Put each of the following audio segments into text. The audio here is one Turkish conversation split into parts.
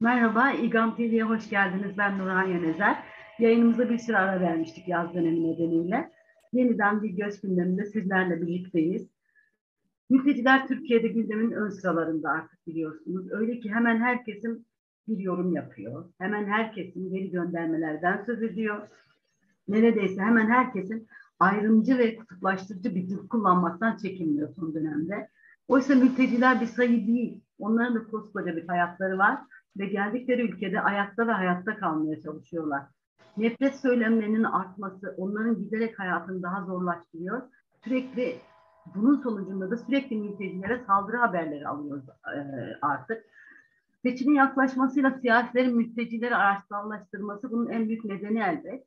Merhaba, İGAM TV'ye hoş geldiniz. Ben Nurhan Yönezer. Yayınımıza bir süre ara vermiştik yaz dönemi nedeniyle. Yeniden bir göz gündeminde sizlerle birlikteyiz. Mülteciler Türkiye'de gündemin ön sıralarında artık biliyorsunuz. Öyle ki hemen herkesin bir yorum yapıyor. Hemen herkesin geri göndermelerden söz ediyor. Neredeyse hemen herkesin ayrımcı ve kutuplaştırıcı bir dil kullanmaktan çekinmiyor son dönemde. Oysa mülteciler bir sayı değil. Onların da koskoca bir hayatları var ve geldikleri ülkede ayakta ve hayatta kalmaya çalışıyorlar. Nefret söylemlerinin artması onların giderek hayatını daha zorlaştırıyor. Sürekli bunun sonucunda da sürekli mültecilere saldırı haberleri alıyoruz e, artık. Seçimin yaklaşmasıyla siyasilerin mültecileri araçsallaştırması bunun en büyük nedeni elbet.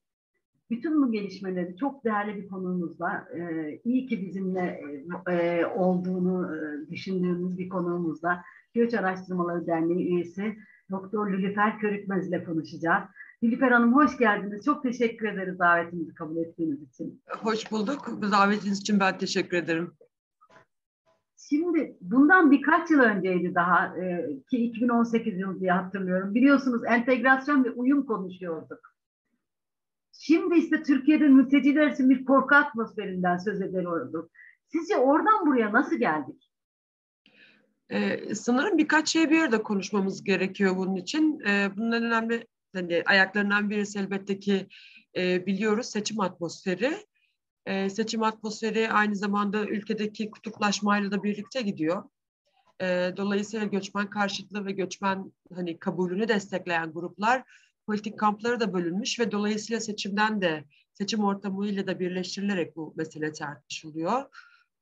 Bütün bu gelişmeleri çok değerli bir konuğumuz var. Ee, iyi ki bizimle e, olduğunu e, düşündüğümüz bir konuğumuzla Göç Araştırmaları Derneği üyesi Doktor Lülüfer Körükmez ile konuşacağız. Lülüfer Hanım hoş geldiniz. Çok teşekkür ederiz davetimizi kabul ettiğiniz için. Hoş bulduk. Davetiniz için ben teşekkür ederim. Şimdi bundan birkaç yıl önceydi daha e, ki 2018 yılı diye hatırlıyorum. Biliyorsunuz entegrasyon ve uyum konuşuyorduk. Şimdi ise Türkiye'de mülteciler için bir korku atmosferinden söz ediyorduk. Sizce oradan buraya nasıl geldik? Ee, sanırım birkaç şey bir arada konuşmamız gerekiyor bunun için. Ee, bunun en önemli hani ayaklarından birisi elbette ki e, biliyoruz seçim atmosferi. E, seçim atmosferi aynı zamanda ülkedeki kutuplaşmayla da birlikte gidiyor. E, dolayısıyla göçmen karşıtlığı ve göçmen hani kabulünü destekleyen gruplar politik kampları da bölünmüş ve dolayısıyla seçimden de seçim ortamıyla da birleştirilerek bu mesele tartışılıyor.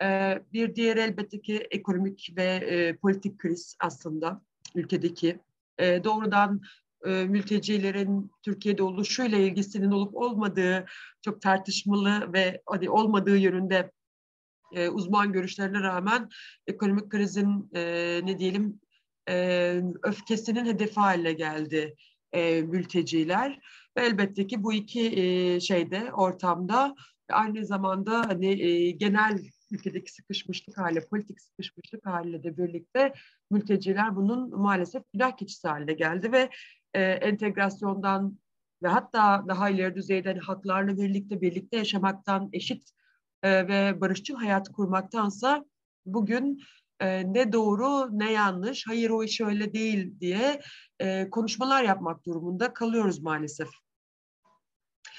Ee, bir diğer elbette ki ekonomik ve e, politik kriz aslında ülkedeki. E, doğrudan e, mültecilerin Türkiye'de oluşuyla ilgisinin olup olmadığı çok tartışmalı ve hani olmadığı yönünde e, uzman görüşlerine rağmen ekonomik krizin e, ne diyelim öfkesinin hedefi haline geldi e, mülteciler. Ve elbette ki bu iki şeyde ortamda aynı zamanda hani genel ülkedeki sıkışmışlık haliyle, politik sıkışmışlık haliyle de birlikte mülteciler bunun maalesef günah keçisi haline geldi ve e, entegrasyondan ve hatta daha ileri düzeyde hani haklarla birlikte birlikte yaşamaktan eşit e, ve barışçıl hayat kurmaktansa bugün e, ne doğru ne yanlış, hayır o iş öyle değil diye e, konuşmalar yapmak durumunda kalıyoruz maalesef.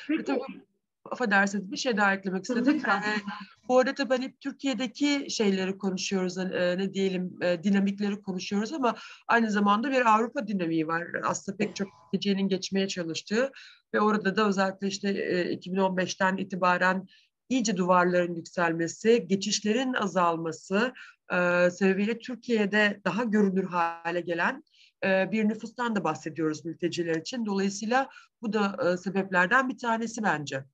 Peki. Tabii, affedersiniz bir şey daha eklemek istedim. Ee, bu arada tabii hani Türkiye'deki şeyleri konuşuyoruz, e, ne diyelim e, dinamikleri konuşuyoruz ama aynı zamanda bir Avrupa dinamiği var. Aslında pek çok gecenin geçmeye çalıştığı ve orada da özellikle işte e, 2015'ten itibaren iyice duvarların yükselmesi, geçişlerin azalması e, sebebiyle Türkiye'de daha görünür hale gelen e, bir nüfustan da bahsediyoruz mülteciler için. Dolayısıyla bu da e, sebeplerden bir tanesi bence.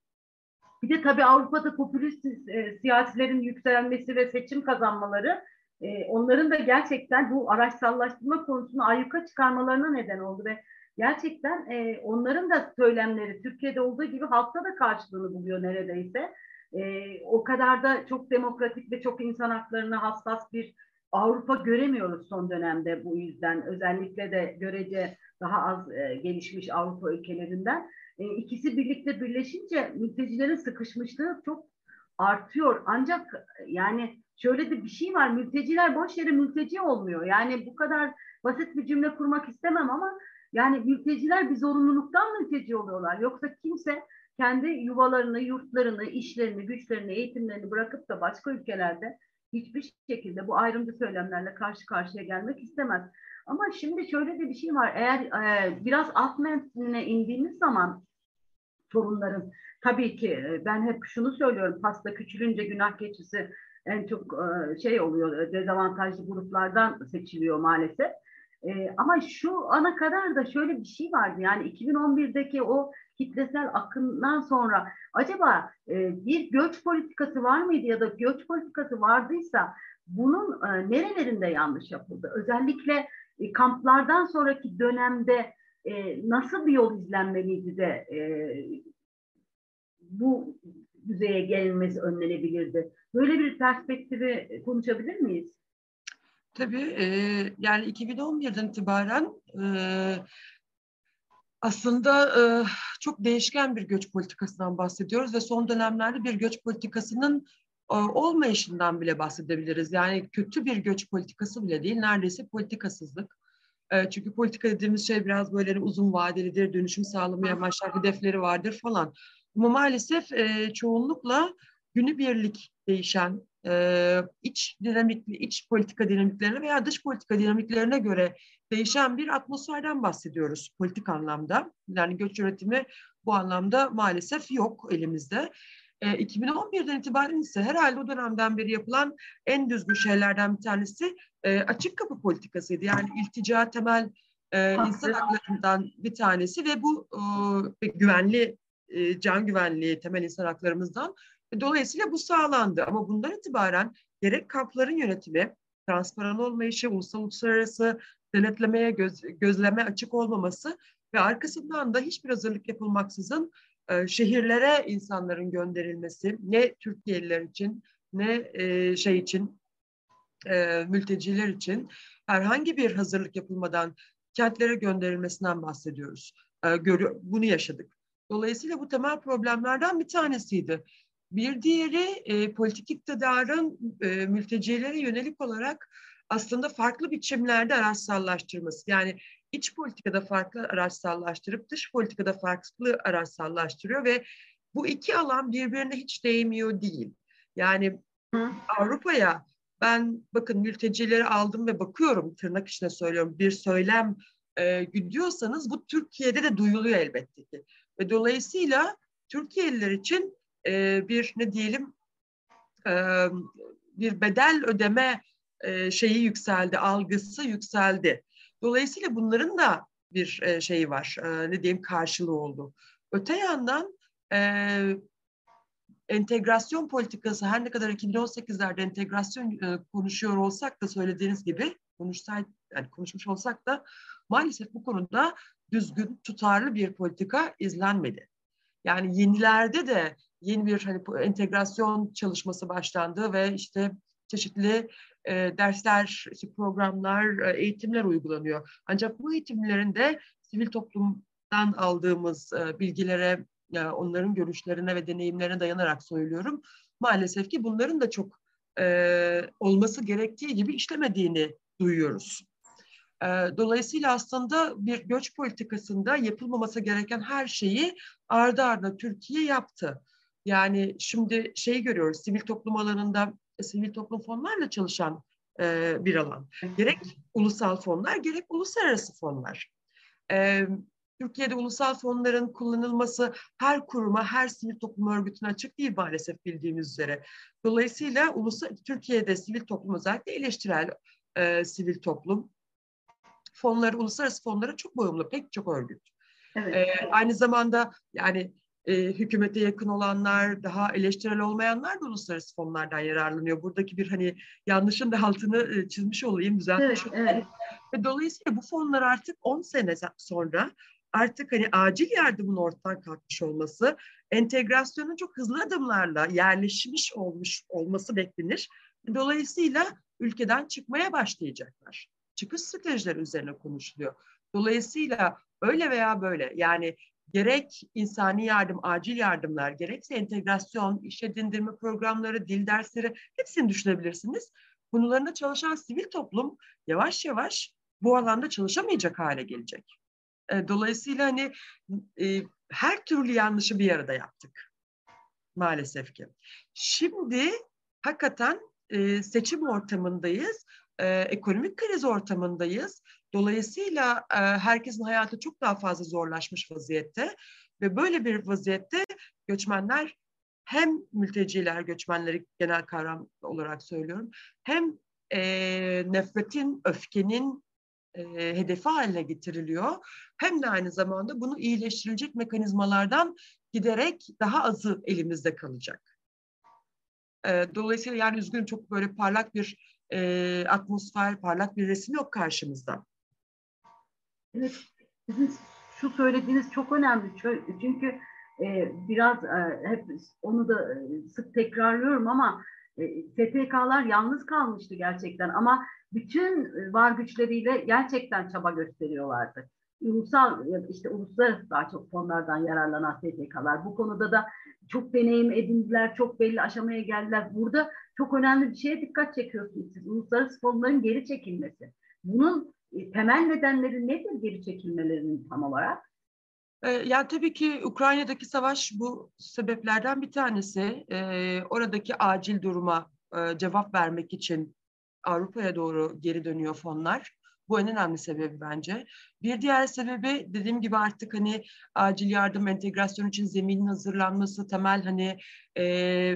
Bir de tabii Avrupa'da popülist e, siyasilerin yükselmesi ve seçim kazanmaları e, onların da gerçekten bu araçsallaştırma konusunu ayyuka çıkarmalarına neden oldu ve gerçekten e, onların da söylemleri Türkiye'de olduğu gibi halkta da karşılığını buluyor neredeyse. E, o kadar da çok demokratik ve çok insan haklarına hassas bir Avrupa göremiyoruz son dönemde bu yüzden. Özellikle de görece daha az e, gelişmiş Avrupa ülkelerinden. E, ikisi birlikte birleşince mültecilerin sıkışmışlığı çok artıyor. Ancak yani şöyle de bir şey var. Mülteciler boş yere mülteci olmuyor. Yani bu kadar basit bir cümle kurmak istemem ama yani mülteciler bir zorunluluktan mülteci oluyorlar. Yoksa kimse kendi yuvalarını, yurtlarını, işlerini, güçlerini, eğitimlerini bırakıp da başka ülkelerde hiçbir şekilde bu ayrımcı söylemlerle karşı karşıya gelmek istemez. Ama şimdi şöyle de bir şey var. Eğer e, biraz alt metnine indiğimiz zaman sorunların tabii ki e, ben hep şunu söylüyorum. Pasta küçülünce günah keçisi en çok e, şey oluyor. Dezavantajlı gruplardan seçiliyor maalesef. E, ama şu ana kadar da şöyle bir şey vardı. Yani 2011'deki o kitlesel akımdan sonra acaba e, bir göç politikası var mıydı ya da göç politikası vardıysa bunun e, nerelerinde yanlış yapıldı? Özellikle e, kamplardan sonraki dönemde e, nasıl bir yol izlenmeliydi de e, bu düzeye gelinmesi önlenebilirdi? Böyle bir perspektifi konuşabilir miyiz? Tabii e, yani 2011'den itibaren e, aslında e, çok değişken bir göç politikasından bahsediyoruz ve son dönemlerde bir göç politikasının olmayışından bile bahsedebiliriz. Yani kötü bir göç politikası bile değil, neredeyse politikasızlık. Çünkü politika dediğimiz şey biraz böyle hani uzun vadelidir, dönüşüm sağlamaya başlar, hedefleri vardır falan. Ama maalesef çoğunlukla günübirlik değişen iç dinamik, iç politika dinamiklerine veya dış politika dinamiklerine göre değişen bir atmosferden bahsediyoruz politik anlamda. Yani göç yönetimi bu anlamda maalesef yok elimizde. E, 2011'den itibaren ise herhalde o dönemden beri yapılan en düzgün şeylerden bir tanesi e, açık kapı politikasıydı. Yani iltica temel e, insan haklarından bir tanesi ve bu e, güvenli e, can güvenliği temel insan haklarımızdan. Dolayısıyla bu sağlandı ama bundan itibaren gerek kampların yönetimi, transparan olmayışı, ulusal uluslararası denetlemeye göz, gözleme açık olmaması ve arkasından da hiçbir hazırlık yapılmaksızın e, şehirlere insanların gönderilmesi ne Türkiye'liler için ne e, şey için e, mülteciler için herhangi bir hazırlık yapılmadan kentlere gönderilmesinden bahsediyoruz. Bunu yaşadık. Dolayısıyla bu temel problemlerden bir tanesiydi. Bir diğeri e, politik iktidarın e, mültecilere yönelik olarak aslında farklı biçimlerde araçsallaştırması. Yani iç politikada farklı araçsallaştırıp dış politikada farklı araçsallaştırıyor ve bu iki alan birbirine hiç değmiyor değil. Yani Avrupa'ya ben bakın mültecileri aldım ve bakıyorum tırnak içine söylüyorum bir söylem e, diyorsanız bu Türkiye'de de duyuluyor elbette ki. Ve dolayısıyla Türkiye'liler için e, bir ne diyelim e, bir bedel ödeme e, şeyi yükseldi, algısı yükseldi. Dolayısıyla bunların da bir e, şeyi var, e, ne diyeyim karşılığı oldu. Öte yandan e, entegrasyon politikası her ne kadar 2018'lerde entegrasyon e, konuşuyor olsak da söylediğiniz gibi konuşsay yani konuşmuş olsak da maalesef bu konuda düzgün, tutarlı bir politika izlenmedi. Yani yenilerde de yeni bir hani entegrasyon çalışması başlandı ve işte çeşitli e, dersler, programlar, e, eğitimler uygulanıyor. Ancak bu eğitimlerin de sivil toplumdan aldığımız e, bilgilere, e, onların görüşlerine ve deneyimlerine dayanarak söylüyorum. Maalesef ki bunların da çok e, olması gerektiği gibi işlemediğini duyuyoruz. E, dolayısıyla aslında bir göç politikasında yapılmaması gereken her şeyi ardı ardına Türkiye yaptı. Yani şimdi şey görüyoruz, sivil toplum alanında sivil toplum fonlarla çalışan e, bir alan. Gerek ulusal fonlar, gerek uluslararası fonlar. E, Türkiye'de ulusal fonların kullanılması her kuruma, her sivil toplum örgütüne açık değil maalesef bildiğimiz üzere. Dolayısıyla ulusal, Türkiye'de sivil toplum özellikle eleştirel e, sivil toplum fonları, uluslararası fonlara çok bağımlı pek çok örgüt. Evet. E, aynı zamanda yani e, hükümete yakın olanlar, daha eleştirel olmayanlar da uluslararası fonlardan yararlanıyor. Buradaki bir hani yanlışın da altını e, çizmiş olayım, düzeltmiş evet, olayım. Evet. Ve dolayısıyla bu fonlar artık 10 sene sonra artık hani acil yardımın ortadan kalkmış olması, entegrasyonun çok hızlı adımlarla yerleşmiş olmuş olması beklenir. Dolayısıyla ülkeden çıkmaya başlayacaklar. Çıkış stratejileri üzerine konuşuluyor. Dolayısıyla öyle veya böyle yani gerek insani yardım, acil yardımlar, gerekse entegrasyon, iş edindirme programları, dil dersleri hepsini düşünebilirsiniz. Bunlarında çalışan sivil toplum yavaş yavaş bu alanda çalışamayacak hale gelecek. Dolayısıyla hani e, her türlü yanlışı bir arada yaptık maalesef ki. Şimdi hakikaten e, seçim ortamındayız, e, ekonomik kriz ortamındayız Dolayısıyla e, herkesin hayatı çok daha fazla zorlaşmış vaziyette ve böyle bir vaziyette göçmenler hem mülteciler, göçmenleri genel kavram olarak söylüyorum, hem e, nefretin, öfkenin e, hedefi haline getiriliyor. Hem de aynı zamanda bunu iyileştirilecek mekanizmalardan giderek daha azı elimizde kalacak. E, dolayısıyla yani üzgünüm çok böyle parlak bir e, atmosfer, parlak bir resim yok karşımızda. Evet, sizin şu söylediğiniz çok önemli. Çünkü e, biraz e, hep onu da e, sık tekrarlıyorum ama E, STK'lar yalnız kalmıştı gerçekten ama bütün var güçleriyle gerçekten çaba gösteriyorlardı. Ulusal işte uluslararası daha çok fonlardan yararlanan STK'lar bu konuda da çok deneyim edindiler, çok belli aşamaya geldiler. Burada çok önemli bir şeye dikkat çekiyorsunuz siz. Uluslararası fonların geri çekilmesi. Bunun temel nedenleri nedir geri çekilmelerinin tam olarak? Ee, yani tabii ki Ukrayna'daki savaş bu sebeplerden bir tanesi. Ee, oradaki acil duruma e, cevap vermek için Avrupa'ya doğru geri dönüyor fonlar. Bu en önemli sebebi bence. Bir diğer sebebi dediğim gibi artık hani acil yardım entegrasyon için zeminin hazırlanması, temel hani e,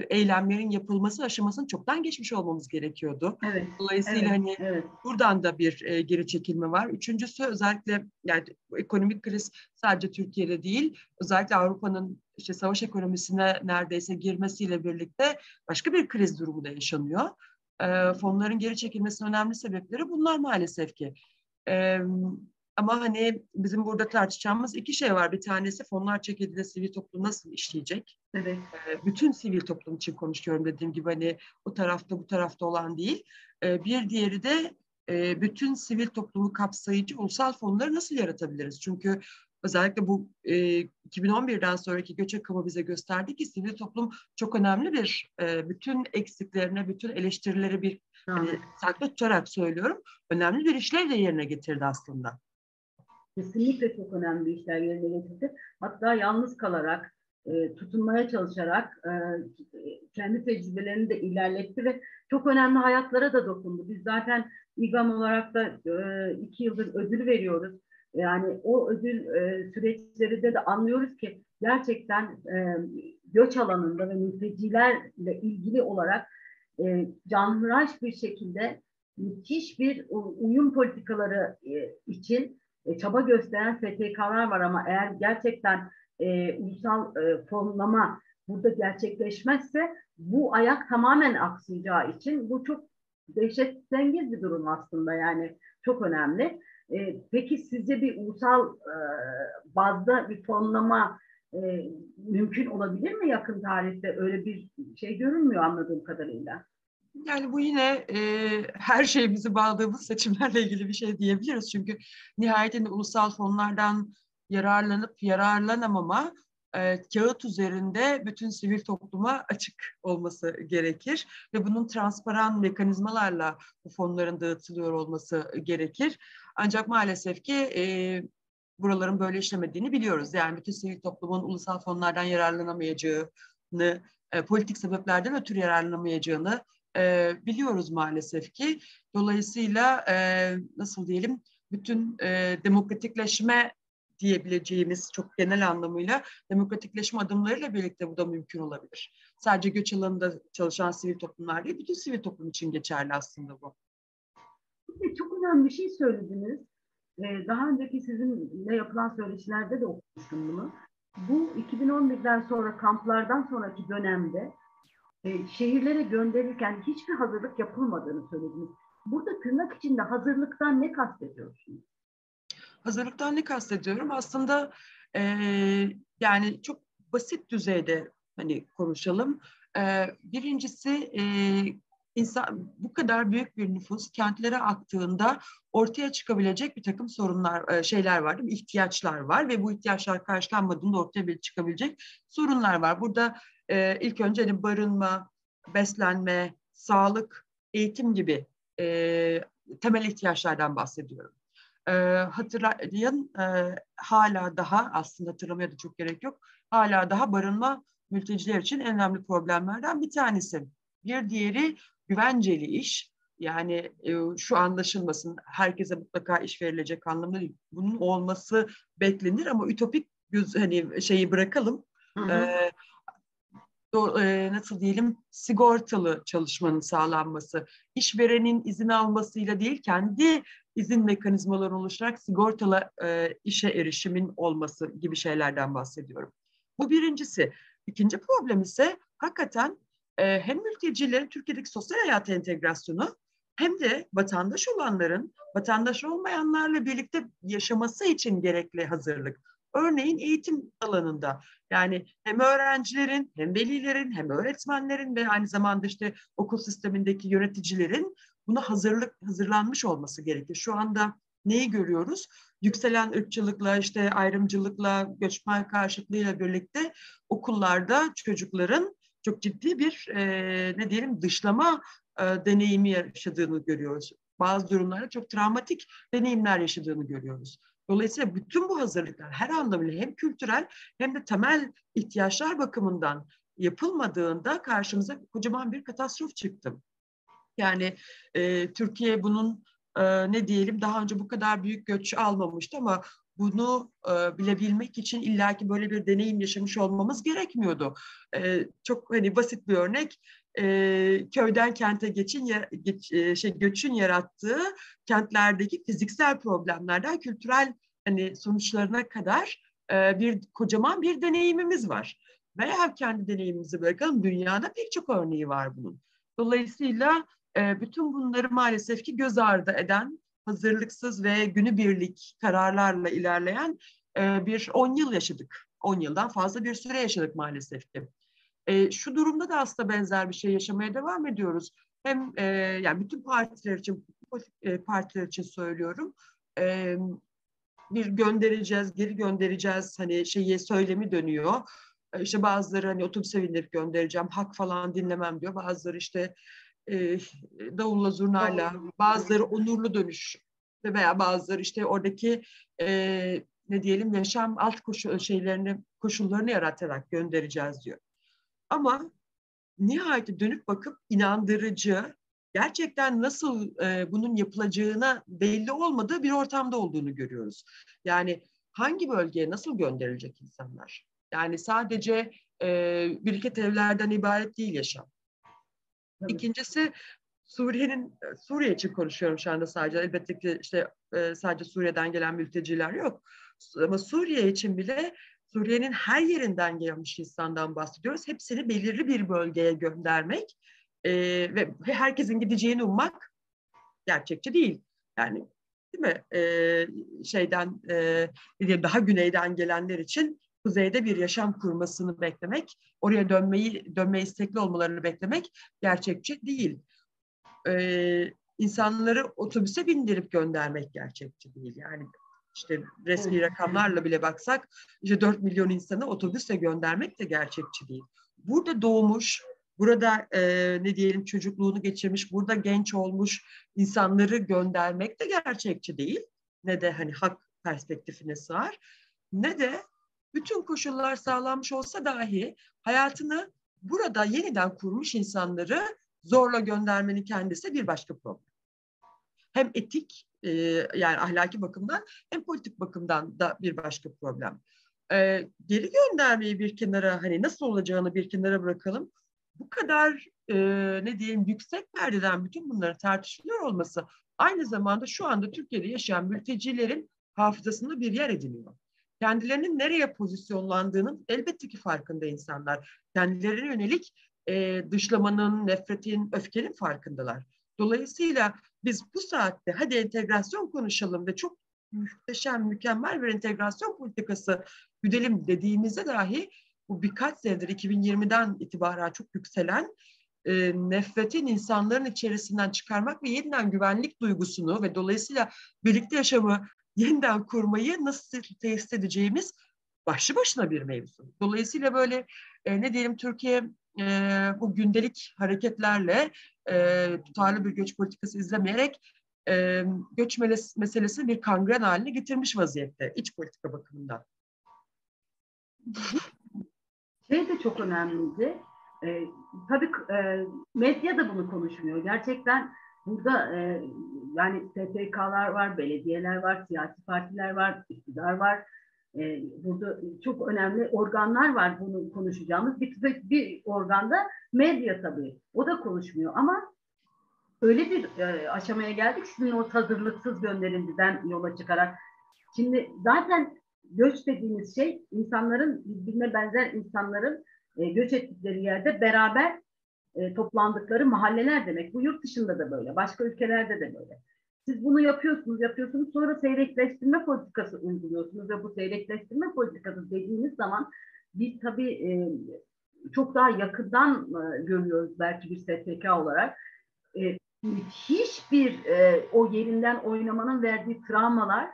eylemlerin yapılması aşamasını çoktan geçmiş olmamız gerekiyordu. Evet. Dolayısıyla evet, hani evet. buradan da bir e, geri çekilme var. Üçüncüsü özellikle yani ekonomik kriz sadece Türkiye'de değil, özellikle Avrupa'nın işte savaş ekonomisine neredeyse girmesiyle birlikte başka bir kriz durumu da yaşanıyor e, fonların geri çekilmesinin önemli sebepleri bunlar maalesef ki. E, ama hani bizim burada tartışacağımız iki şey var. Bir tanesi fonlar çekildiğinde sivil toplum nasıl işleyecek? Evet. E, bütün sivil toplum için konuşuyorum dediğim gibi hani o tarafta bu tarafta olan değil. E, bir diğeri de e, bütün sivil toplumu kapsayıcı ulusal fonları nasıl yaratabiliriz? Çünkü özellikle bu e, 2011'den sonraki göç akımı bize gösterdi ki sivil toplum çok önemli bir e, bütün eksiklerine, bütün eleştirileri bir hani, saklı tutarak söylüyorum. Önemli bir işlev de yerine getirdi aslında. Kesinlikle çok önemli işler yerine getirdi. Hatta yalnız kalarak, e, tutunmaya çalışarak e, kendi tecrübelerini de ilerletti ve çok önemli hayatlara da dokundu. Biz zaten İGAM olarak da e, iki yıldır ödül veriyoruz yani o ödül e, süreçlerinde de anlıyoruz ki gerçekten e, göç alanında ve mültecilerle ilgili olarak e, canhıraş bir şekilde müthiş bir uyum politikaları e, için e, çaba gösteren STK'lar var ama eğer gerçekten e, ulusal e, fonlama burada gerçekleşmezse bu ayak tamamen aksayacağı için bu çok dehşetlengiz bir durum aslında yani çok önemli. E, peki sizce bir ulusal e, bazda bir fonlama e, mümkün olabilir mi yakın tarihte? Öyle bir şey görünmüyor anladığım kadarıyla. Yani bu yine e, her şeyimizi bağladığımız seçimlerle ilgili bir şey diyebiliriz. Çünkü nihayetinde ulusal fonlardan yararlanıp yararlanamama e, kağıt üzerinde bütün sivil topluma açık olması gerekir ve bunun transparan mekanizmalarla bu fonların dağıtılıyor olması gerekir. Ancak maalesef ki e, buraların böyle işlemediğini biliyoruz. Yani bütün sivil toplumun ulusal fonlardan yararlanamayacağını, e, politik sebeplerden ötürü yararlanamayacağını e, biliyoruz maalesef ki. Dolayısıyla e, nasıl diyelim bütün e, demokratikleşme diyebileceğimiz çok genel anlamıyla demokratikleşme adımlarıyla birlikte bu da mümkün olabilir. Sadece göç alanında çalışan sivil toplumlar değil, bütün sivil toplum için geçerli aslında bu. Çok önemli bir şey söylediniz. Ee, daha önceki sizinle yapılan söyleşilerde de okumuştum bunu. Bu 2011'den sonra kamplardan sonraki dönemde e, şehirlere gönderirken hiçbir hazırlık yapılmadığını söylediniz. Burada tırnak içinde hazırlıktan ne kastediyorsunuz? Hazırlıktan ne kastediyorum? Aslında e, yani çok basit düzeyde hani konuşalım. E, birincisi e, insan bu kadar büyük bir nüfus kentlere aktığında ortaya çıkabilecek bir takım sorunlar, şeyler var değil mi? İhtiyaçlar var ve bu ihtiyaçlar karşılanmadığında ortaya bir çıkabilecek sorunlar var. Burada e, ilk önce hani barınma, beslenme, sağlık, eğitim gibi e, temel ihtiyaçlardan bahsediyorum e, hatırlayın e, hala daha aslında hatırlamaya da çok gerek yok. Hala daha barınma mülteciler için en önemli problemlerden bir tanesi. Bir diğeri güvenceli iş. Yani e, şu anlaşılmasın herkese mutlaka iş verilecek anlamda değil. Bunun olması beklenir ama ütopik göz, hani şeyi bırakalım. Hı hı. E, do, e, nasıl diyelim sigortalı çalışmanın sağlanması, işverenin izin almasıyla değil kendi izin mekanizmaları oluşturarak sigortalı e, işe erişimin olması gibi şeylerden bahsediyorum. Bu birincisi. İkinci problem ise hakikaten e, hem mültecilerin Türkiye'deki sosyal hayat entegrasyonu hem de vatandaş olanların vatandaş olmayanlarla birlikte yaşaması için gerekli hazırlık. Örneğin eğitim alanında yani hem öğrencilerin hem velilerin hem öğretmenlerin ve aynı zamanda işte okul sistemindeki yöneticilerin buna hazırlık hazırlanmış olması gerekir. Şu anda neyi görüyoruz? Yükselen ırkçılıkla, işte ayrımcılıkla, göçmen karşıtlığıyla birlikte okullarda çocukların çok ciddi bir e, ne diyelim dışlama e, deneyimi yaşadığını görüyoruz. Bazı durumlarda çok travmatik deneyimler yaşadığını görüyoruz. Dolayısıyla bütün bu hazırlıklar her anlamıyla hem kültürel hem de temel ihtiyaçlar bakımından yapılmadığında karşımıza kocaman bir katastrof çıktı. Yani e, Türkiye bunun e, ne diyelim daha önce bu kadar büyük göç almamıştı ama bunu e, bilebilmek için illaki böyle bir deneyim yaşamış olmamız gerekmiyordu. E, çok hani basit bir örnek e, köyden kente geçin geç, e, şey göçün yarattığı kentlerdeki fiziksel problemlerden kültürel hani sonuçlarına kadar e, bir kocaman bir deneyimimiz var. Veya kendi deneyimimizi bırakalım dünyada pek çok örneği var bunun. Dolayısıyla e, bütün bunları maalesef ki göz ardı eden, hazırlıksız ve günübirlik kararlarla ilerleyen e, bir 10 yıl yaşadık. 10 yıldan fazla bir süre yaşadık maalesef ki. E, şu durumda da aslında benzer bir şey yaşamaya devam ediyoruz. Hem e, yani bütün partiler için partiler için söylüyorum. Bir göndereceğiz, geri göndereceğiz hani şeyi söylemi dönüyor. İşte bazıları hani otobüse bindirip göndereceğim, hak falan dinlemem diyor. Bazıları işte e, davulla zurnayla, bazıları onurlu dönüş veya bazıları işte oradaki e, ne diyelim yaşam alt koşu şeylerini koşullarını yaratarak göndereceğiz diyor. Ama nihayet dönüp bakıp inandırıcı, gerçekten nasıl e, bunun yapılacağına belli olmadığı bir ortamda olduğunu görüyoruz. Yani hangi bölgeye nasıl gönderilecek insanlar? Yani sadece e, biriket evlerden ibaret değil yaşam. İkincisi Suriye'nin Suriye için konuşuyorum şu anda sadece. Elbette ki işte e, sadece Suriye'den gelen mülteciler yok. Ama Suriye için bile Suriye'nin her yerinden gelmiş insandan bahsediyoruz. Hepsini belirli bir bölgeye göndermek e, ve herkesin gideceğini ummak gerçekçi değil. Yani değil mi? E, şeyden e, daha güneyden gelenler için kuzeyde bir yaşam kurmasını beklemek, oraya dönmeyi dönme istekli olmalarını beklemek gerçekçi değil. Ee, insanları otobüse bindirip göndermek gerçekçi değil. Yani işte resmi rakamlarla bile baksak işte 4 milyon insanı otobüsle göndermek de gerçekçi değil. Burada doğmuş, burada e, ne diyelim çocukluğunu geçirmiş, burada genç olmuş insanları göndermek de gerçekçi değil. Ne de hani hak perspektifine sığar. Ne de bütün koşullar sağlanmış olsa dahi hayatını burada yeniden kurmuş insanları zorla göndermenin kendisi bir başka problem. Hem etik e, yani ahlaki bakımdan hem politik bakımdan da bir başka problem. E, geri göndermeyi bir kenara hani nasıl olacağını bir kenara bırakalım. Bu kadar e, ne diyeyim yüksek perdeden bütün bunları tartışılıyor olması aynı zamanda şu anda Türkiye'de yaşayan mültecilerin hafızasında bir yer ediniyor kendilerinin nereye pozisyonlandığının elbette ki farkında insanlar. Kendilerine yönelik e, dışlamanın, nefretin, öfkenin farkındalar. Dolayısıyla biz bu saatte hadi entegrasyon konuşalım ve çok muhteşem, mükemmel bir entegrasyon politikası güdelim dediğimizde dahi bu birkaç senedir 2020'den itibaren çok yükselen e, nefretin insanların içerisinden çıkarmak ve yeniden güvenlik duygusunu ve dolayısıyla birlikte yaşamı yeniden kurmayı nasıl tesis edeceğimiz başlı başına bir mevzu. Dolayısıyla böyle e, ne diyelim Türkiye e, bu gündelik hareketlerle e, tutarlı bir göç politikası izlemeyerek e, göç meselesini bir kangren haline getirmiş vaziyette iç politika bakımından. Şey de çok önemliydi. E, tabii e, medya da bunu konuşmuyor. Gerçekten burada e, yani STK'lar var, belediyeler var, siyasi partiler var, iktidar var. E, burada çok önemli organlar var bunu konuşacağımız. Bir, bir organda medya tabii. O da konuşmuyor ama öyle bir e, aşamaya geldik. Şimdi o hazırlıksız gönderildiğinden yola çıkarak. Şimdi zaten göç dediğimiz şey insanların birbirine benzer insanların e, göç ettikleri yerde beraber e, toplandıkları mahalleler demek. Bu yurt dışında da böyle, başka ülkelerde de böyle. siz bunu yapıyorsunuz, yapıyorsunuz. Sonra seyrekleştirme politikası uyguluyorsunuz ve bu seyrekleştirme politikası dediğiniz zaman biz tabii e, çok daha yakından e, görüyoruz belki bir STK olarak. E, hiçbir e, o yerinden oynamanın verdiği travmalar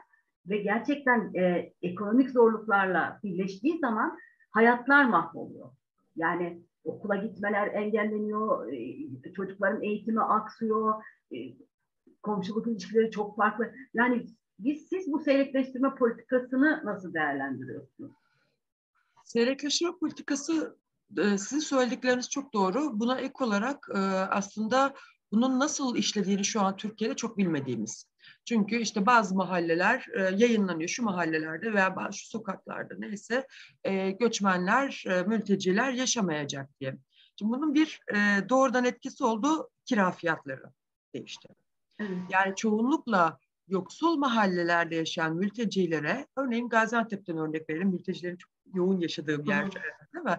ve gerçekten e, ekonomik zorluklarla birleştiği zaman hayatlar mahvoluyor. Yani okula gitmeler engelleniyor, e, çocukların eğitimi aksıyor, e, komşuluk ilişkileri çok farklı. Yani biz siz bu seyrekleştirme politikasını nasıl değerlendiriyorsunuz? Seyrekleştirme politikası e, sizin söyledikleriniz çok doğru. Buna ek olarak aslında bunun nasıl işlediğini şu an Türkiye'de çok bilmediğimiz. Çünkü işte bazı mahalleler e, yayınlanıyor şu mahallelerde veya bazı şu sokaklarda neyse göçmenler, mülteciler yaşamayacak diye. Şimdi bunun bir doğrudan etkisi oldu kira fiyatları değişti. Yani çoğunlukla yoksul mahallelerde yaşayan mültecilere, örneğin Gaziantep'ten örnek verelim, mültecilerin çok yoğun yaşadığı bir yer değil mi?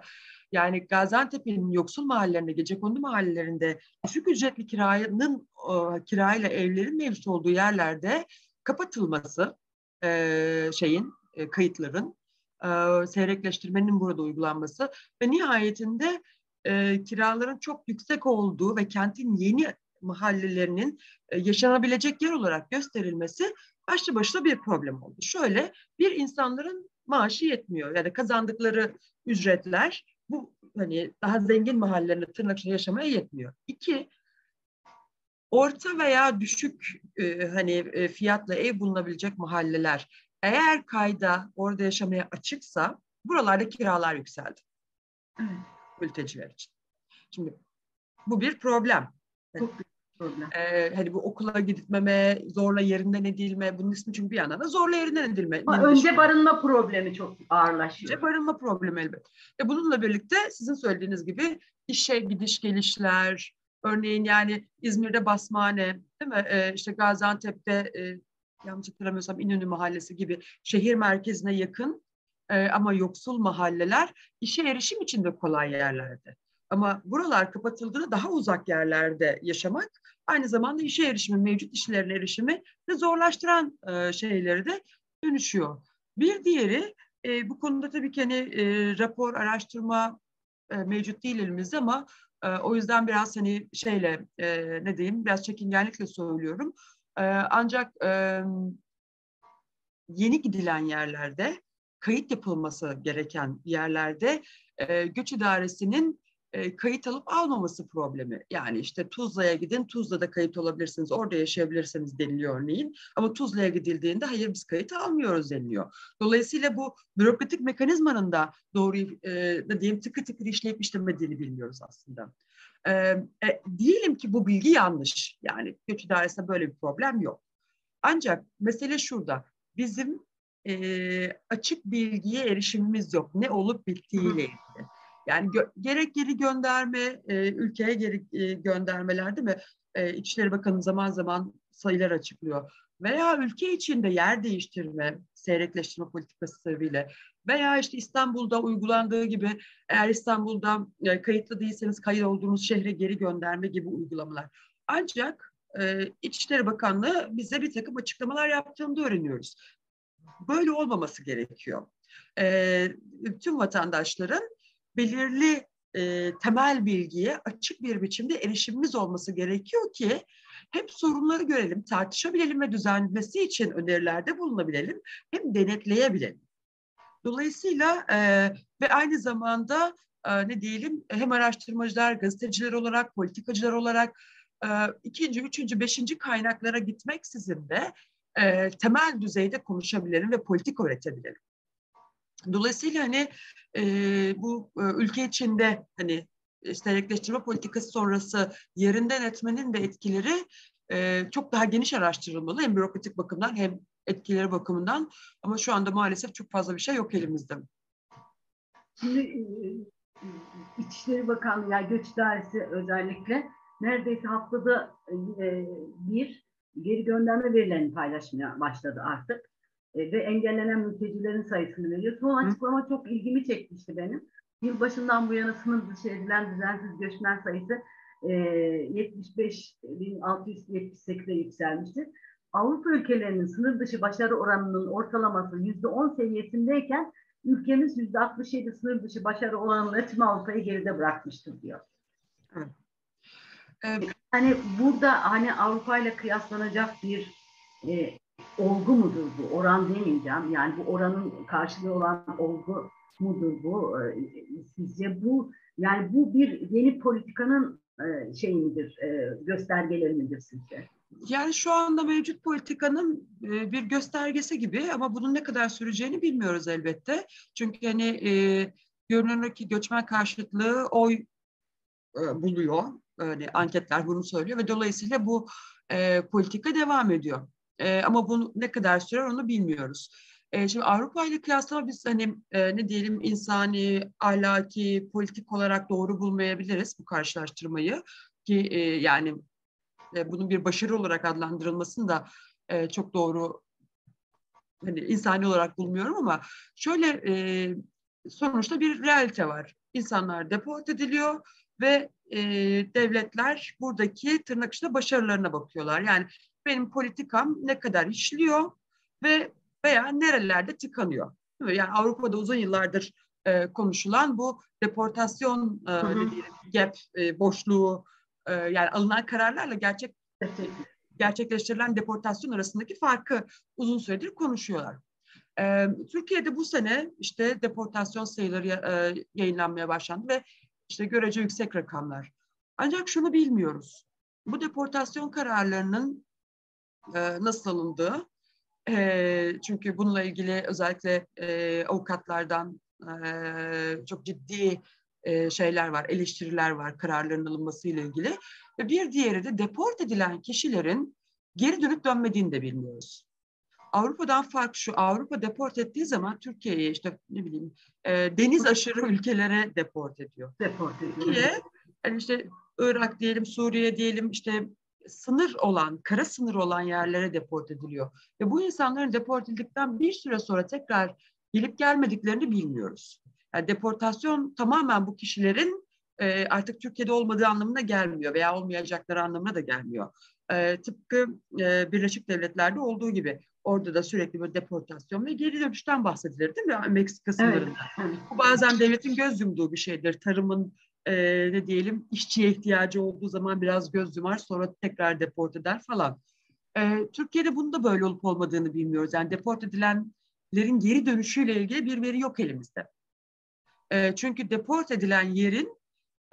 Yani Gaziantep'in yoksul mahallelerinde, gecekondu mahallelerinde düşük ücretli kiranın e, kirayla evlerin mevcut olduğu yerlerde kapatılması e, şeyin, e, kayıtların, e, seyrekleştirmenin burada uygulanması ve nihayetinde e, kiraların çok yüksek olduğu ve kentin yeni mahallelerinin e, yaşanabilecek yer olarak gösterilmesi başlı başına bir problem oldu. Şöyle bir insanların maaşı yetmiyor. Yani kazandıkları ücretler bu hani daha zengin mahallelerinde tırnak içinde yaşamaya yetmiyor. İki, orta veya düşük e, hani e, fiyatla ev bulunabilecek mahalleler eğer kayda orada yaşamaya açıksa buralarda kiralar yükseldi. Mülteciler için. Şimdi bu bir problem. Büyük problem. Ee, hani bu okula gitmeme, zorla yerinden edilme, bunun ismi çünkü bir yandan da zorla yerinden edilme. Ama önce barınma problemi çok ağırlaşıyor. Önce barınma problemi elbet. E bununla birlikte sizin söylediğiniz gibi işe gidiş gelişler, örneğin yani İzmir'de Basmane, değil mi? Ee, işte Gaziantep'te e, yanlış hatırlamıyorsam İnönü Mahallesi gibi şehir merkezine yakın e, ama yoksul mahalleler işe erişim için de kolay yerlerde. Ama buralar kapatıldığında daha uzak yerlerde yaşamak aynı zamanda işe erişimi, mevcut işlerine erişimi de zorlaştıran e, şeyleri de dönüşüyor. Bir diğeri e, bu konuda tabii ki hani e, rapor, araştırma e, mevcut değil elimizde ama e, o yüzden biraz hani şeyle e, ne diyeyim biraz çekingenlikle söylüyorum. E, ancak e, yeni gidilen yerlerde kayıt yapılması gereken yerlerde e, göç idaresinin e, kayıt alıp almaması problemi. Yani işte Tuzla'ya gidin, Tuzla'da kayıt olabilirsiniz, orada yaşayabilirsiniz deniliyor örneğin. Ama Tuzla'ya gidildiğinde hayır biz kayıt almıyoruz deniliyor. Dolayısıyla bu bürokratik mekanizmanın da doğru e, ne diyeyim tıkır tıkır işleyip işlemediğini bilmiyoruz aslında. E, e, diyelim ki bu bilgi yanlış. Yani göç idaresinde böyle bir problem yok. Ancak mesele şurada. Bizim e, açık bilgiye erişimimiz yok. Ne olup bittiğiyle ilgili. Yani gö- gerek geri gönderme, e, ülkeye geri e, göndermeler değil mi? E, İçişleri Bakanı zaman zaman sayılar açıklıyor. Veya ülke içinde yer değiştirme, seyrekleştirme politikası sebebiyle veya işte İstanbul'da uygulandığı gibi eğer İstanbul'da e, kayıtlı değilseniz kayıt olduğunuz şehre geri gönderme gibi uygulamalar. Ancak e, İçişleri Bakanlığı bize bir takım açıklamalar yaptığını da öğreniyoruz. Böyle olmaması gerekiyor. E, tüm vatandaşların belirli e, temel bilgiye açık bir biçimde erişimimiz olması gerekiyor ki hem sorunları görelim, tartışabilelim ve düzenlemesi için önerilerde bulunabilelim, hem denetleyebilelim. Dolayısıyla e, ve aynı zamanda e, ne diyelim hem araştırmacılar, gazeteciler olarak, politikacılar olarak e, ikinci, üçüncü, beşinci kaynaklara gitmeksizin de e, temel düzeyde konuşabilelim ve politik öğretebilelim. Dolayısıyla hani e, bu e, ülke içinde hani sterikleştirme politikası sonrası yerinden etmenin de etkileri e, çok daha geniş araştırılmalı. Hem bürokratik bakımdan hem etkileri bakımından. Ama şu anda maalesef çok fazla bir şey yok elimizde. Şimdi İçişleri Bakanlığı, yani Göç İdaresi özellikle neredeyse haftada bir geri gönderme verilerini paylaşmaya başladı artık ve engellenen mültecilerin sayısını veriyor. Son açıklama çok ilgimi çekmişti benim. Yılbaşından bu yana sınır dışı edilen düzensiz göçmen sayısı e, 75.678'e yükselmişti. Avrupa ülkelerinin sınır dışı başarı oranının ortalaması yüzde on seviyesindeyken ülkemiz yüzde 67 sınır dışı başarı oranıyla tüm Avrupa'yı geride bırakmıştır diyor. Evet. Hani burada hani Avrupa ile kıyaslanacak bir e, olgu mudur bu? Oran demeyeceğim. Yani bu oranın karşılığı olan olgu mudur bu? E, sizce bu yani bu bir yeni politikanın e, şey midir, e, göstergeleri midir sizce? Yani şu anda mevcut politikanın e, bir göstergesi gibi ama bunun ne kadar süreceğini bilmiyoruz elbette. Çünkü hani e, görünür ki göçmen karşıtlığı oy e, buluyor. Öyle anketler bunu söylüyor ve dolayısıyla bu e, politika devam ediyor. E, ama bu ne kadar sürer onu bilmiyoruz. E, şimdi Avrupa ile kıyaslama biz hani e, ne diyelim insani, ahlaki, politik olarak doğru bulmayabiliriz bu karşılaştırmayı ki e, yani e, bunun bir başarı olarak adlandırılmasını da e, çok doğru hani insani olarak bulmuyorum ama şöyle e, sonuçta bir realite var. İnsanlar deport ediliyor ve e, devletler buradaki tırnak içinde başarılarına bakıyorlar. Yani benim politikam ne kadar işliyor ve veya nerelerde tıkanıyor. Yani Avrupa'da uzun yıllardır e, konuşulan bu deportasyon e, gap e, boşluğu e, yani alınan kararlarla gerçek gerçekleştirilen deportasyon arasındaki farkı uzun süredir konuşuyorlar. E, Türkiye'de bu sene işte deportasyon sayıları e, yayınlanmaya başlandı ve işte görece yüksek rakamlar. Ancak şunu bilmiyoruz. Bu deportasyon kararlarının e, nasıl alındığı, e, çünkü bununla ilgili özellikle e, avukatlardan e, çok ciddi e, şeyler var, eleştiriler var kararların alınması ile ilgili. Ve bir diğeri de deport edilen kişilerin geri dönüp dönmediğini de bilmiyoruz. Avrupa'dan fark şu, Avrupa deport ettiği zaman Türkiye'ye işte ne bileyim e, deniz aşırı ülkelere deport ediyor. Deport ediyor. Niye? Yani işte Irak diyelim, Suriye diyelim işte sınır olan, kara sınır olan yerlere deport ediliyor. Ve bu insanların deport edildikten bir süre sonra tekrar gelip gelmediklerini bilmiyoruz. Yani deportasyon tamamen bu kişilerin e, artık Türkiye'de olmadığı anlamına gelmiyor veya olmayacakları anlamına da gelmiyor. E, tıpkı e, Birleşik Devletler'de olduğu gibi orada da sürekli bir deportasyon ve geri dönüşten bahsedilir değil mi Meksika sınırında? Evet. Bu bazen devletin göz yumduğu bir şeydir. Tarımın e, ne diyelim işçiye ihtiyacı olduğu zaman biraz göz yumar sonra tekrar deport eder falan. E, Türkiye'de bunun da böyle olup olmadığını bilmiyoruz. Yani deport edilenlerin geri dönüşüyle ilgili bir veri yok elimizde. E, çünkü deport edilen yerin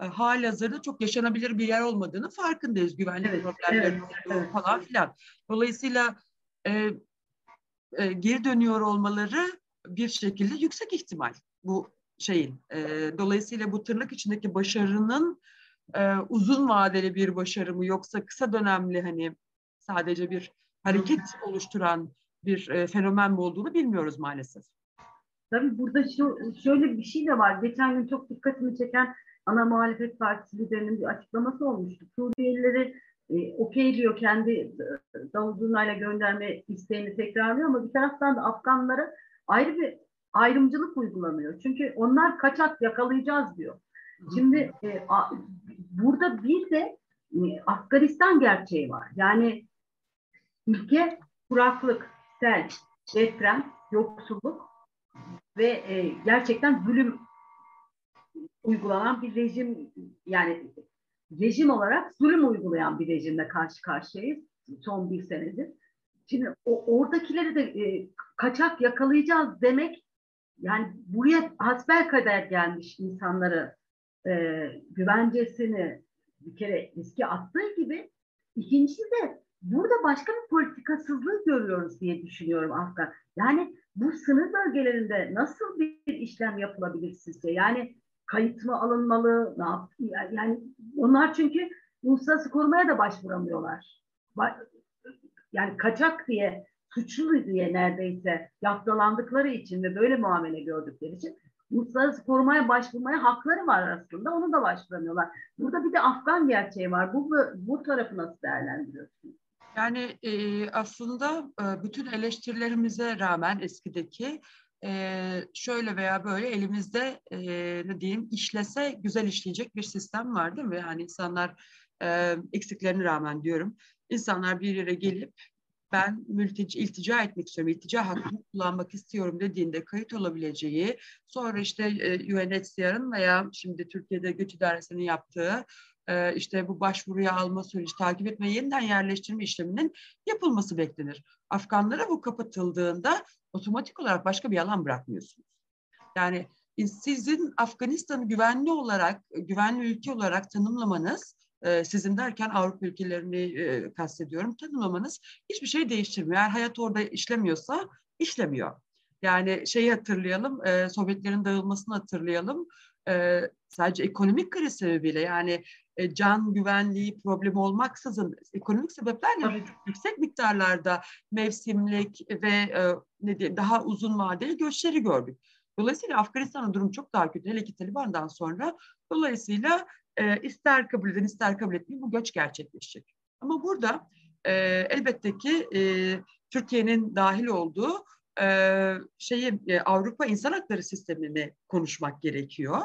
e, hali hazırda çok yaşanabilir bir yer olmadığını farkındayız. Güvenlik evet, problemleri evet. falan filan. Dolayısıyla e, e, geri dönüyor olmaları bir şekilde yüksek ihtimal bu şeyin. E, dolayısıyla bu tırnak içindeki başarının e, uzun vadeli bir başarı mı yoksa kısa dönemli hani sadece bir hareket oluşturan bir e, fenomen mi olduğunu bilmiyoruz maalesef. Tabii burada şu, şöyle bir şey de var. Geçen gün çok dikkatimi çeken ana muhalefet partisi liderinin bir açıklaması olmuştu. Suriyelileri e, okey diyor kendi e, Davut Zurna'yla gönderme isteğini tekrarlıyor ama bir taraftan da Afganlara ayrı bir ayrımcılık uygulanıyor. Çünkü onlar kaçak yakalayacağız diyor. Şimdi e, a, burada bir de e, Afganistan gerçeği var. Yani ülke kuraklık, sel, deprem, yoksulluk ve e, gerçekten zulüm uygulanan bir rejim yani rejim olarak zulüm uygulayan bir rejimle karşı karşıyayız son bir senedir. Şimdi o, oradakileri de e, kaçak yakalayacağız demek yani buraya hasbel kadar gelmiş insanları e, güvencesini bir kere riske attığı gibi ikincisi de burada başka bir politikasızlığı görüyoruz diye düşünüyorum Afgan. Yani bu sınır bölgelerinde nasıl bir işlem yapılabilir sizce? Yani kayıt mı alınmalı? Ne yap yani onlar çünkü uluslararası korumaya da başvuramıyorlar. Yani kaçak diye suçlu diye neredeyse yaptalandıkları için ve böyle muamele gördükleri için uluslararası korumaya başvurmaya hakları var aslında. Onu da başvuramıyorlar. Burada bir de Afgan gerçeği var. Bu, bu tarafı nasıl değerlendiriyorsunuz? Yani e, aslında e, bütün eleştirilerimize rağmen eskideki e, şöyle veya böyle elimizde e, ne diyeyim işlese güzel işleyecek bir sistem var değil mi? Yani insanlar e, eksiklerine rağmen diyorum. İnsanlar bir yere gelip ben mülteci iltica etmek istiyorum, iltica hakkımı kullanmak istiyorum dediğinde kayıt olabileceği, sonra işte e, UNHCR'ın veya şimdi Türkiye'de Göç İdaresi'nin yaptığı e, işte bu başvuruya alma süreci, takip etme, yeniden yerleştirme işleminin yapılması beklenir. Afganlara bu kapatıldığında otomatik olarak başka bir alan bırakmıyorsunuz. Yani sizin Afganistan'ı güvenli olarak, güvenli ülke olarak tanımlamanız e, sizin derken Avrupa ülkelerini e, kastediyorum. Tanımlamanız hiçbir şey değiştirmiyor. Eğer hayat orada işlemiyorsa işlemiyor. Yani şeyi hatırlayalım, e, Sovyetlerin dağılmasını hatırlayalım. E, sadece ekonomik kriz sebebiyle yani e, can güvenliği problemi olmaksızın ekonomik sebeplerle yüksek miktarlarda mevsimlik ve e, ne diyeyim, daha uzun vadeli göçleri gördük. Dolayısıyla Afganistan'ın durum çok daha kötü. Hele ki Taliban'dan sonra. Dolayısıyla e, ister kabul edin ister kabul etmeyin bu göç gerçekleşecek. Ama burada e, elbette ki e, Türkiye'nin dahil olduğu e, şeyi e, Avrupa İnsan Hakları Sistemini konuşmak gerekiyor.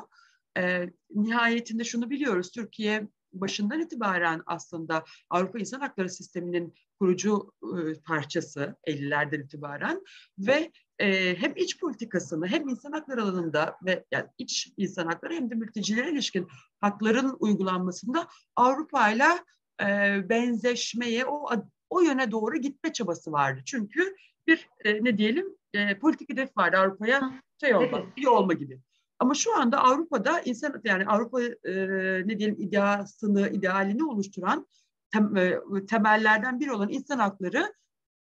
E, nihayetinde şunu biliyoruz. Türkiye başından itibaren aslında Avrupa İnsan Hakları Sistemi'nin kurucu e, parçası 50'lerden itibaren ve e, hem iç politikasını hem insan hakları alanında ve yani iç insan hakları hem de mültecilere ilişkin hakların uygulanmasında Avrupa ile benzeşmeye o o yöne doğru gitme çabası vardı. Çünkü bir e, ne diyelim e, politik hedef vardı Avrupa'ya şey olma, iyi olma gibi. Ama şu anda Avrupa'da insan yani Avrupa e, ne diyelim ideasını, idealini oluşturan tem, e, temellerden biri olan insan hakları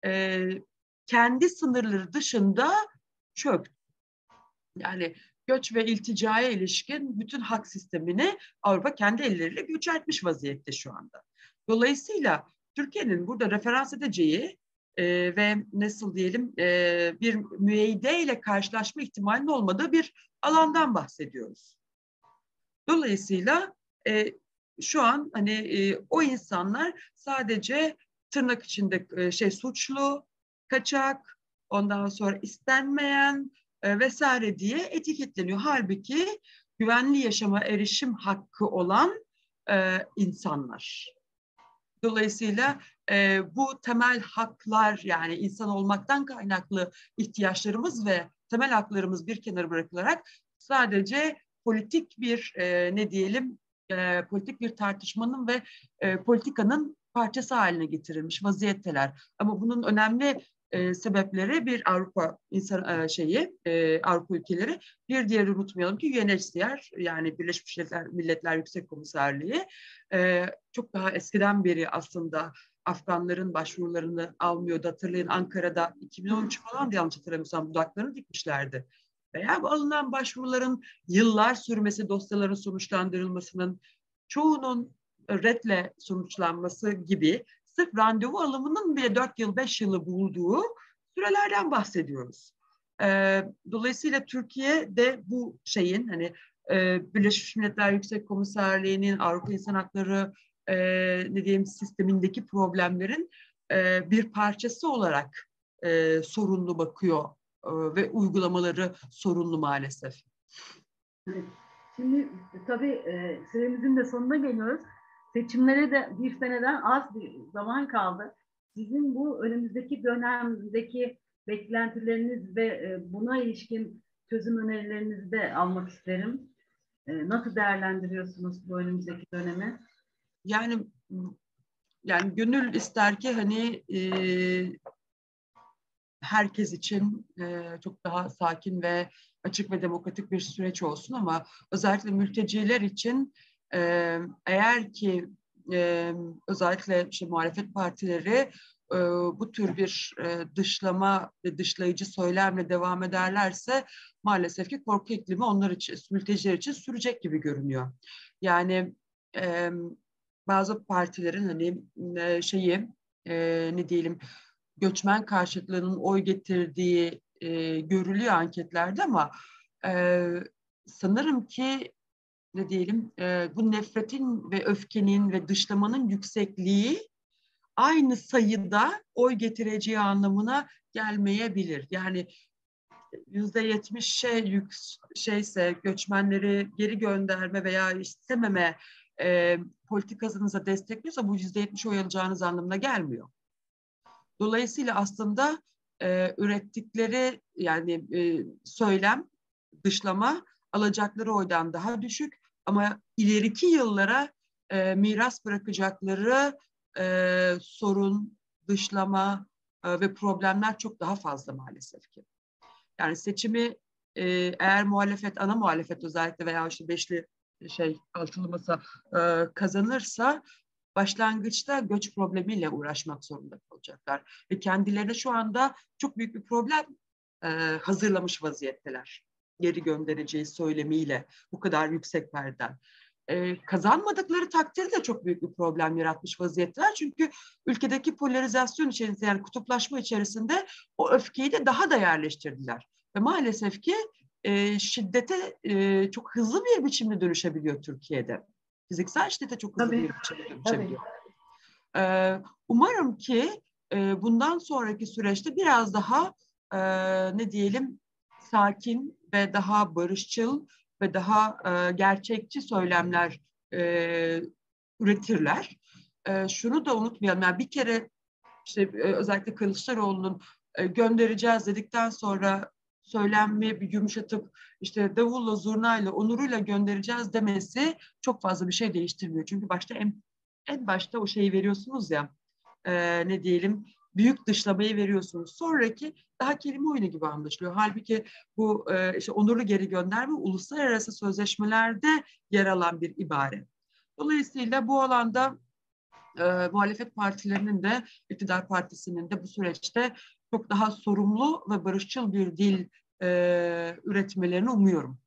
e, kendi sınırları dışında çöktü. Yani göç ve ilticaya ilişkin bütün hak sistemini Avrupa kendi elleriyle göç vaziyette şu anda. Dolayısıyla Türkiye'nin burada referans edeceği e, ve nasıl diyelim e, bir müeyyide ile karşılaşma ihtimalinin olmadığı bir alandan bahsediyoruz. Dolayısıyla e, şu an hani e, o insanlar sadece tırnak içinde e, şey suçlu, kaçak, ondan sonra istenmeyen e, vesaire diye etiketleniyor. Halbuki güvenli yaşama erişim hakkı olan e, insanlar. Dolayısıyla e, bu temel haklar yani insan olmaktan kaynaklı ihtiyaçlarımız ve temel haklarımız bir kenara bırakılarak sadece politik bir e, ne diyelim e, politik bir tartışmanın ve e, politikanın parçası haline getirilmiş vaziyetteler. Ama bunun önemli e, sebepleri bir Avrupa insan e, şeyi e, Avrupa ülkeleri bir diğeri unutmayalım ki UNHCR yani Birleşmiş Milletler, Milletler Yüksek Komiserliği e, çok daha eskiden beri aslında Afganların başvurularını almıyordu. Hatırlayın Ankara'da 2013 falan diye yanlış hatırlamıyorsam dudaklarını dikmişlerdi. Veya alınan başvuruların yıllar sürmesi, dosyaların sonuçlandırılmasının çoğunun redle sonuçlanması gibi sırf randevu alımının bile 4 yıl 5 yılı bulduğu sürelerden bahsediyoruz. E, dolayısıyla Türkiye de bu şeyin hani e, Birleşmiş Milletler Yüksek Komiserliği'nin Avrupa İnsan Hakları e, ne diyeyim sistemindeki problemlerin e, bir parçası olarak e, sorunlu bakıyor e, ve uygulamaları sorunlu maalesef. Şimdi tabii e, süremizin de sonuna geliyoruz. Seçimlere de bir seneden az bir zaman kaldı. Sizin bu önümüzdeki dönemdeki beklentileriniz ve e, buna ilişkin çözüm önerilerinizi de almak isterim. E, nasıl değerlendiriyorsunuz bu önümüzdeki dönemi? Yani yani gönül ister ki hani e, herkes için e, çok daha sakin ve açık ve demokratik bir süreç olsun ama özellikle mülteciler için e, eğer ki e, özellikle işte muhalefet partileri e, bu tür bir e, dışlama ve dışlayıcı söylemle devam ederlerse maalesef ki korku iklimi onlar için, mülteciler için sürecek gibi görünüyor. Yani bazı partilerin hani şeyi ne diyelim göçmen karşıtlığının oy getirdiği görülüyor anketlerde ama sanırım ki ne diyelim e, bu nefretin ve öfkenin ve dışlamanın yüksekliği aynı sayıda oy getireceği anlamına gelmeyebilir. Yani yüzde yetmiş şey yük, şeyse göçmenleri geri gönderme veya istememe e, politikasınıza destekliyorsa bu yüzde yetmiş oy alacağınız anlamına gelmiyor. Dolayısıyla aslında e, ürettikleri yani e, söylem, dışlama alacakları oydan daha düşük ama ileriki yıllara e, miras bırakacakları e, sorun, dışlama e, ve problemler çok daha fazla maalesef ki. Yani seçimi e, eğer muhalefet, ana muhalefet özellikle veya işte beşli şey altılı masa e, kazanırsa başlangıçta göç problemiyle uğraşmak zorunda kalacaklar. Ve kendilerine şu anda çok büyük bir problem e, hazırlamış vaziyetteler. Geri göndereceği söylemiyle bu kadar yüksek perden. E, kazanmadıkları takdirde çok büyük bir problem yaratmış vaziyetteler. Çünkü ülkedeki polarizasyon içerisinde yani kutuplaşma içerisinde o öfkeyi de daha da yerleştirdiler. Ve maalesef ki e, şiddete e, çok hızlı bir biçimde dönüşebiliyor Türkiye'de. Fiziksel şiddete çok hızlı Tabii. bir biçimde dönüşebiliyor. E, umarım ki e, bundan sonraki süreçte biraz daha e, ne diyelim sakin ve daha barışçıl ve daha e, gerçekçi söylemler e, üretirler. E, şunu da unutmayalım. Yani bir kere işte e, özellikle Kılıçdaroğlu'nun e, göndereceğiz dedikten sonra söylenme bir yumuşatıp işte davulla, zurnayla, onuruyla göndereceğiz demesi çok fazla bir şey değiştirmiyor. Çünkü başta en, en başta o şeyi veriyorsunuz ya e, ne diyelim büyük dışlamayı veriyorsunuz. Sonraki daha kelime oyunu gibi anlaşılıyor. Halbuki bu e, işte onurlu geri gönderme uluslararası sözleşmelerde yer alan bir ibare. Dolayısıyla bu alanda e, muhalefet partilerinin de iktidar partisinin de bu süreçte çok daha sorumlu ve barışçıl bir dil e, üretmelerini umuyorum.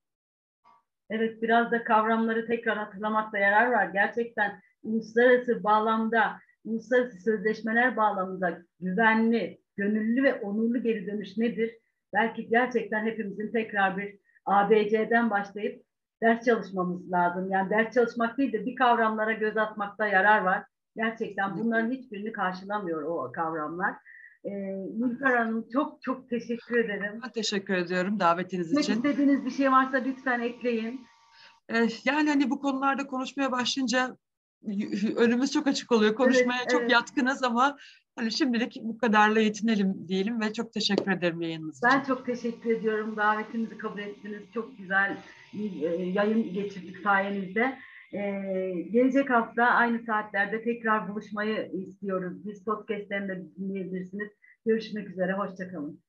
Evet biraz da kavramları tekrar hatırlamakta yarar var. Gerçekten uluslararası bağlamda, uluslararası sözleşmeler bağlamında güvenli, gönüllü ve onurlu geri dönüş nedir? Belki gerçekten hepimizin tekrar bir ABC'den başlayıp ders çalışmamız lazım. Yani ders çalışmak değil de bir kavramlara göz atmakta yarar var. Gerçekten bunların hiçbirini karşılamıyor o kavramlar. E, Nilüfer Hanım çok çok teşekkür ederim. Ben teşekkür ediyorum davetiniz için. istediğiniz bir şey varsa lütfen ekleyin. Ee, yani hani bu konularda konuşmaya başlayınca önümüz çok açık oluyor. Konuşmaya evet, çok evet. yatkınız ama hani şimdilik bu kadarla yetinelim diyelim ve çok teşekkür ederim yayınınız için. Ben çok teşekkür ediyorum. Davetimizi kabul ettiniz. Çok güzel bir yayın geçirdik sayenizde. Ee, gelecek hafta aynı saatlerde tekrar buluşmayı istiyoruz. Biz podcastlerinde dinleyebilirsiniz. Görüşmek üzere, hoşçakalın.